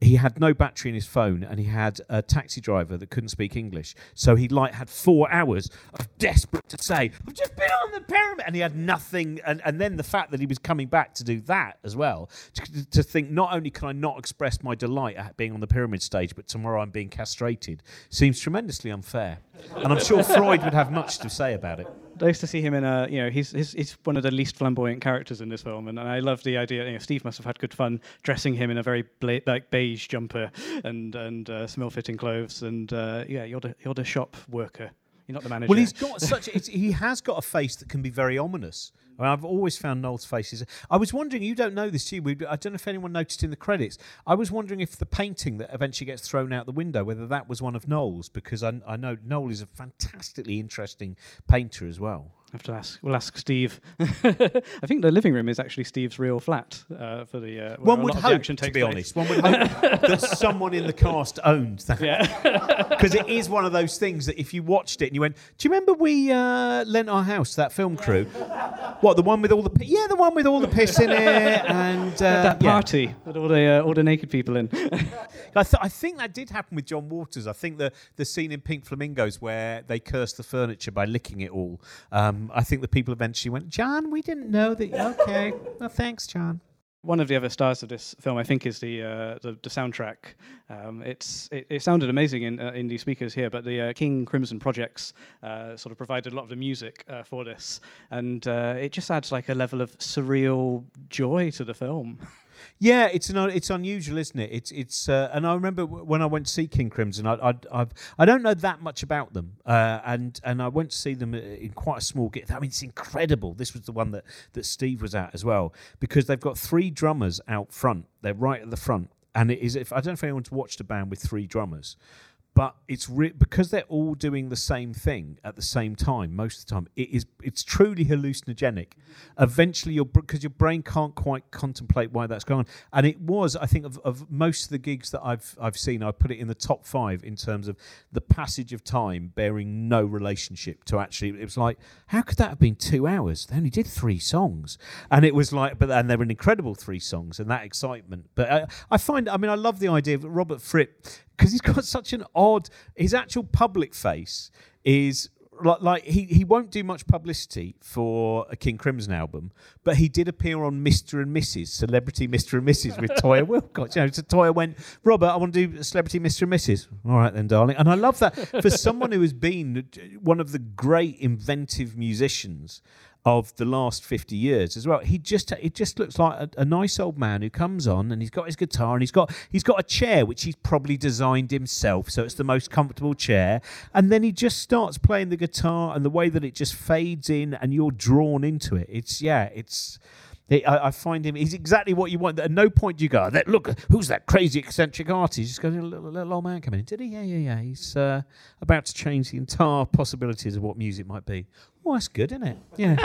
he had no battery in his phone and he had a taxi driver that couldn't speak English. So he like had four hours of desperate to say, I've just been on the pyramid and he had nothing and, and then the fact that he was coming back to do that as well. To, to think not only can I not express my delight at being on the pyramid stage, but tomorrow I'm being castrated seems tremendously unfair. And I'm sure Freud would have much to say about it. Nice to see him in a, you know, he's, he's, he's one of the least flamboyant characters in this film, and, and I love the idea. You know, Steve must have had good fun dressing him in a very bla- like beige jumper and and uh, smell-fitting clothes, and uh, yeah, you're the you're the shop worker. You're not the manager. Well, he's got such. He has got a face that can be very ominous. I mean, I've always found Noel's faces. I was wondering, you don't know this, too. I don't know if anyone noticed in the credits. I was wondering if the painting that eventually gets thrown out the window, whether that was one of Noel's, because I, I know Noel is a fantastically interesting painter as well. Have to ask. We'll ask Steve. <laughs> I think the living room is actually Steve's real flat uh, for the. Uh, One would lot of the hope, to be place. honest, one would hope <laughs> that someone in the cast owned that. Yeah. <laughs> Because it is one of those things that if you watched it and you went, "Do you remember we uh, lent our house to that film crew? What the one with all the pi- yeah, the one with all the piss in it and uh, that yeah. party with all the uh, all the naked people in. I, th- I think that did happen with John Waters. I think the the scene in Pink Flamingos where they cursed the furniture by licking it all. Um, I think the people eventually went, "John, we didn't know that." Okay, <laughs> well, thanks, John. One of the other stars of this film, I think, is the uh, the, the soundtrack. Um, it's it, it sounded amazing in uh, in the speakers here, but the uh, King Crimson projects uh, sort of provided a lot of the music uh, for this, and uh, it just adds like a level of surreal joy to the film. <laughs> Yeah, it's an it's unusual, isn't it? It's it's uh, and I remember when I went to see King Crimson, I I I've, I don't know that much about them, uh, and and I went to see them in quite a small gig. I mean, it's incredible. This was the one that that Steve was at as well because they've got three drummers out front. They're right at the front, and it is if I don't know if anyone's watched a band with three drummers. But it's re- because they're all doing the same thing at the same time most of the time. It is it's truly hallucinogenic. Eventually, your because your brain can't quite contemplate why that's going on. And it was, I think, of, of most of the gigs that I've I've seen, I put it in the top five in terms of the passage of time bearing no relationship to actually. It was like, how could that have been two hours? They only did three songs, and it was like, but and they were an incredible three songs, and that excitement. But I, I find, I mean, I love the idea of Robert Fripp because he's got <laughs> such an odd. His actual public face is like, like he, he won't do much publicity for a King Crimson album, but he did appear on Mr. and Mrs. Celebrity Mr. and Mrs. with Toyah <laughs> Willcox. You know, so Toyah went, Robert, I want to do Celebrity Mr. and Mrs. All right then, darling. And I love that for someone who has been <laughs> one of the great inventive musicians of the last 50 years as well. He just it just looks like a, a nice old man who comes on and he's got his guitar and he's got he's got a chair which he's probably designed himself so it's the most comfortable chair and then he just starts playing the guitar and the way that it just fades in and you're drawn into it. It's yeah, it's it, I, I find him. He's exactly what you want. At no point do you go, "That look, who's that crazy eccentric artist?" Just go, "Little, little old man coming in." Did he? Yeah, yeah, yeah. He's uh, about to change the entire possibilities of what music might be. Oh, that's good, isn't it? <laughs> Yeah.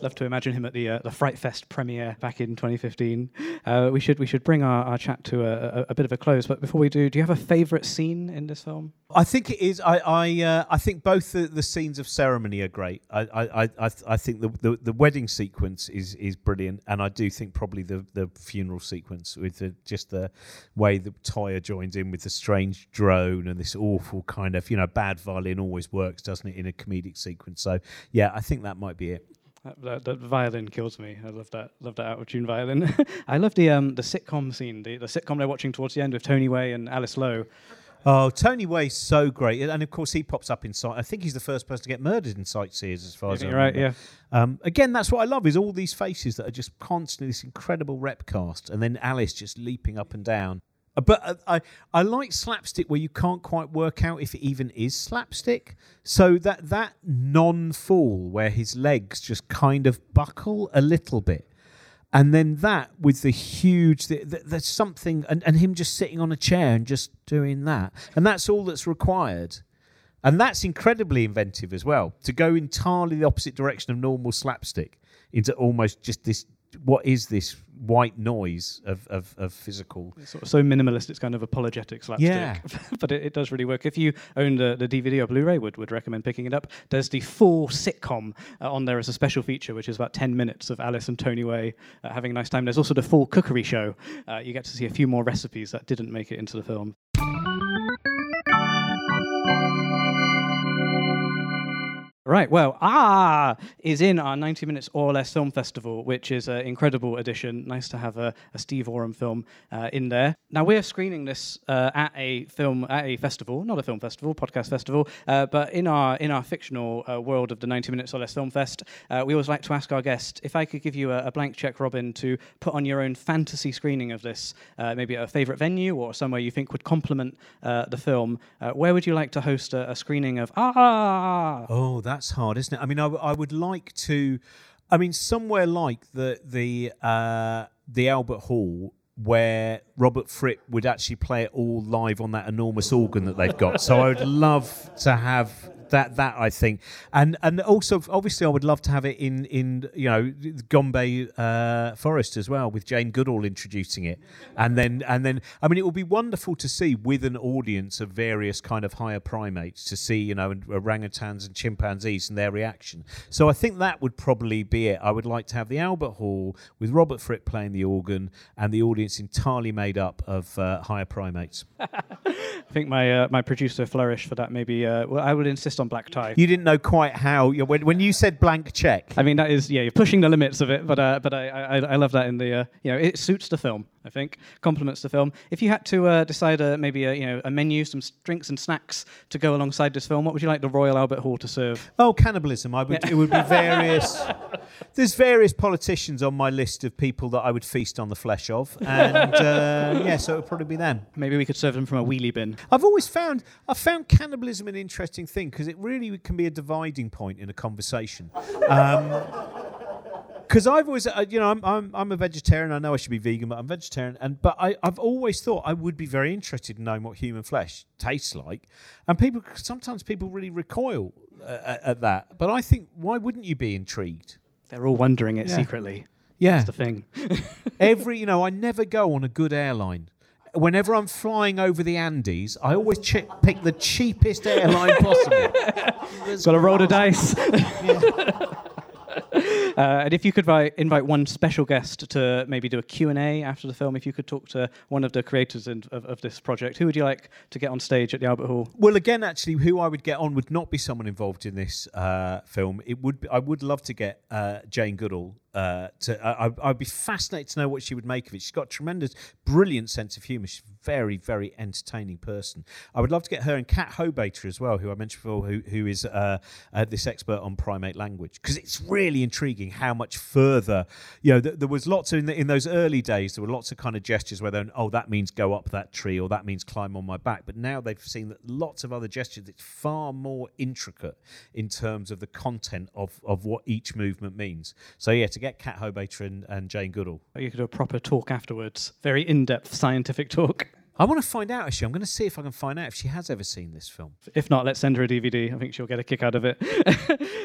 Love to imagine him at the uh, the Fright Fest premiere back in 2015. Uh, we should we should bring our, our chat to a, a, a bit of a close. But before we do, do you have a favourite scene in this film? I think it is. I I, uh, I think both the, the scenes of ceremony are great. I I, I, I think the, the, the wedding sequence is, is brilliant, and I do think probably the, the funeral sequence with the, just the way that Toyah joins in with the strange drone and this awful kind of you know bad violin always works, doesn't it, in a comedic sequence? So yeah, I think that might be it. That, that, that violin kills me. I love that. Love that out of tune violin. <laughs> I love the um the sitcom scene, the, the sitcom they're watching towards the end with Tony Way and Alice Lowe. Oh, Tony Way's so great, and of course he pops up in sight. I think he's the first person to get murdered in Sightseers, as far as I You're right. remember. Yeah. Um, again, that's what I love is all these faces that are just constantly this incredible rep cast, and then Alice just leaping up and down. But uh, I I like slapstick where you can't quite work out if it even is slapstick. So that that non fall where his legs just kind of buckle a little bit. And then that with the huge, th- th- there's something, and, and him just sitting on a chair and just doing that. And that's all that's required. And that's incredibly inventive as well to go entirely the opposite direction of normal slapstick into almost just this what is this white noise of, of, of physical. It's sort of so minimalist, it's kind of apologetic slapstick. Yeah. <laughs> but it, it does really work. If you own the, the DVD or Blu-ray, would would recommend picking it up. There's the full sitcom uh, on there as a special feature, which is about 10 minutes of Alice and Tony Way uh, having a nice time. There's also the full cookery show. Uh, you get to see a few more recipes that didn't make it into the film. Right, well, Ah is in our 90 Minutes or Less Film Festival, which is an incredible addition. Nice to have a, a Steve Oram film uh, in there. Now, we're screening this uh, at a film, at a festival, not a film festival, podcast festival, uh, but in our, in our fictional uh, world of the 90 Minutes or Less Film Fest, uh, we always like to ask our guest if I could give you a, a blank check, Robin, to put on your own fantasy screening of this, uh, maybe at a favourite venue or somewhere you think would complement the film, where would you like to host a, a screening of Ah? Oh, that's hard, isn't it? I mean, I, would like to. I mean, somewhere like the the uh, the Albert Hall, where Robert Fripp would actually play it all live on that enormous organ that they've got. So I would love to have that. That I think, and and also obviously I would love to have it in in you know Gombe uh, Forest as well with Jane Goodall introducing it, and then and then I mean it would be wonderful to see with an audience of various kind of higher primates to see you know orangutans and chimpanzees and their reaction. So I think that would probably be it. I would like to have the Albert Hall with Robert Fripp playing the organ and the audience entirely made up of uh, higher primates. <laughs> I think my uh, my producer Flourish for that maybe. Uh, well, I would insist on black tie. You didn't know quite how you when when you said blank check. I mean that is yeah, you're pushing the limits of it, but uh, but I, I I love that in the uh, you know it suits the film. I think complements the film. If you had to uh, decide uh, maybe a you know a menu, some drinks and snacks to go alongside this film, what would you like the Royal Albert Hall to serve? Oh, cannibalism! I would. It would be various. <laughs> There's various politicians on my list of people that I would feast on the flesh of, and uh, <laughs> yeah, so it would probably be them. Maybe we could serve them from a wheelie bin. I've always found I've found cannibalism an interesting thing because it really can be a dividing point in a conversation. Because I've always, uh, you know, I'm, I'm I'm a vegetarian. I know I should be vegan, but I'm vegetarian. And but I, I've always thought I would be very interested in knowing what human flesh tastes like. And people sometimes people really recoil uh, at, at that. But I think why wouldn't you be intrigued? They're all wondering it Yeah. secretly. Yeah, That's the thing. <laughs> Every, you know, I never go on a good airline. Whenever I'm flying over the Andes, I always chi- pick the cheapest airline possible. <laughs> Got to roll the dice. <laughs> Uh, and if you could vi- invite one special guest to maybe do a Q&A after the film, if you could talk to one of the creators in, of, of this project, who would you like to get on stage at the Albert Hall? Well, again, actually, who I would get on would not be someone involved in this uh, film. It would. Be, I would love to get uh, Jane Goodall. Uh, to I, I'd be fascinated to know what she would make of it. She's got a tremendous, brilliant sense of humour. She's a very, very entertaining person. I would love to get her and Cat Hobaiter as well, who I mentioned before, who who is uh, uh, this expert on primate language, because it's really intriguing how much further. You know, th- there was lots of, in, the, in those early days. There were lots of kind of gestures where oh that means go up that tree or that means climb on my back. But now they've seen that lots of other gestures. It's far more intricate in terms of the content of of what each movement means. So yeah, to get Cat Hobaiter and, and Jane Goodall. You could do a proper talk afterwards, very in-depth scientific talk. I want to find out actually. I'm going to see if I can find out if she has ever seen this film. If not, let's send her a DVD. I think she'll get a kick out of it.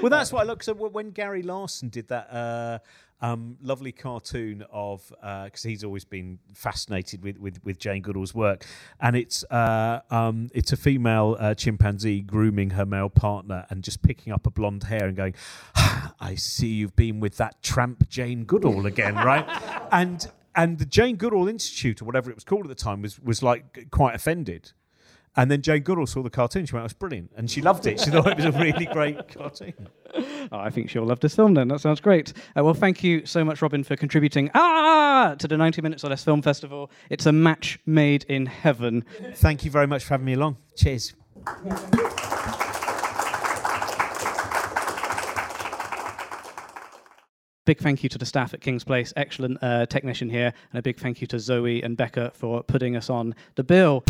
Well, that's <laughs> what I look. So when Gary Larson did that uh, um, lovely cartoon of, because he's always been fascinated with, with, with Jane Goodall's work, and it's uh, um, it's a female uh, chimpanzee grooming her male partner and just picking up a blonde hair and going, <sighs> "I see you've been with that tramp Jane Goodall again, <laughs> right?" and and the Jane Goodall Institute or whatever it was called at the time was was like quite offended. And then Jane Goodall saw the cartoon. She went, "It was brilliant," and she loved it. She thought it was a really great cartoon. <laughs> Oh, I think she'll love this film then. That sounds great. Uh, well, thank you so much, Robin, for contributing ah to the 90 Minutes or Less Film Festival. It's a match made in heaven. Thank you very much for having me along. Cheers. Big thank you to the staff at King's Place, excellent uh, technician here, and a big thank you to Zoe and Becca for putting us on the bill.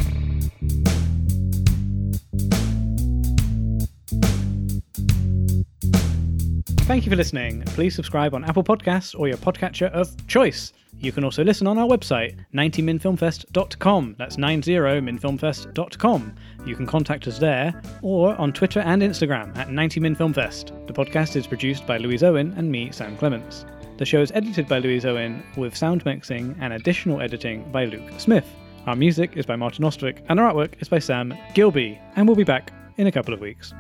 Thank you for listening. Please subscribe on Apple Podcasts or your podcatcher of choice. You can also listen on our website, 90minfilmfest.com. That's 90minfilmfest.com. You can contact us there or on Twitter and Instagram at 90minfilmfest. The podcast is produced by Louise Owen and me, Sam Clements. The show is edited by Louise Owen with sound mixing and additional editing by Luke Smith. Our music is by Martin Ostwick and our artwork is by Sam Gilby. And we'll be back in a couple of weeks.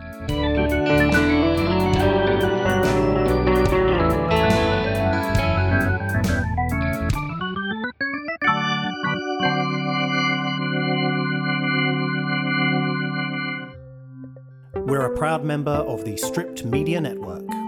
We're a proud member of the Stripped Media Network.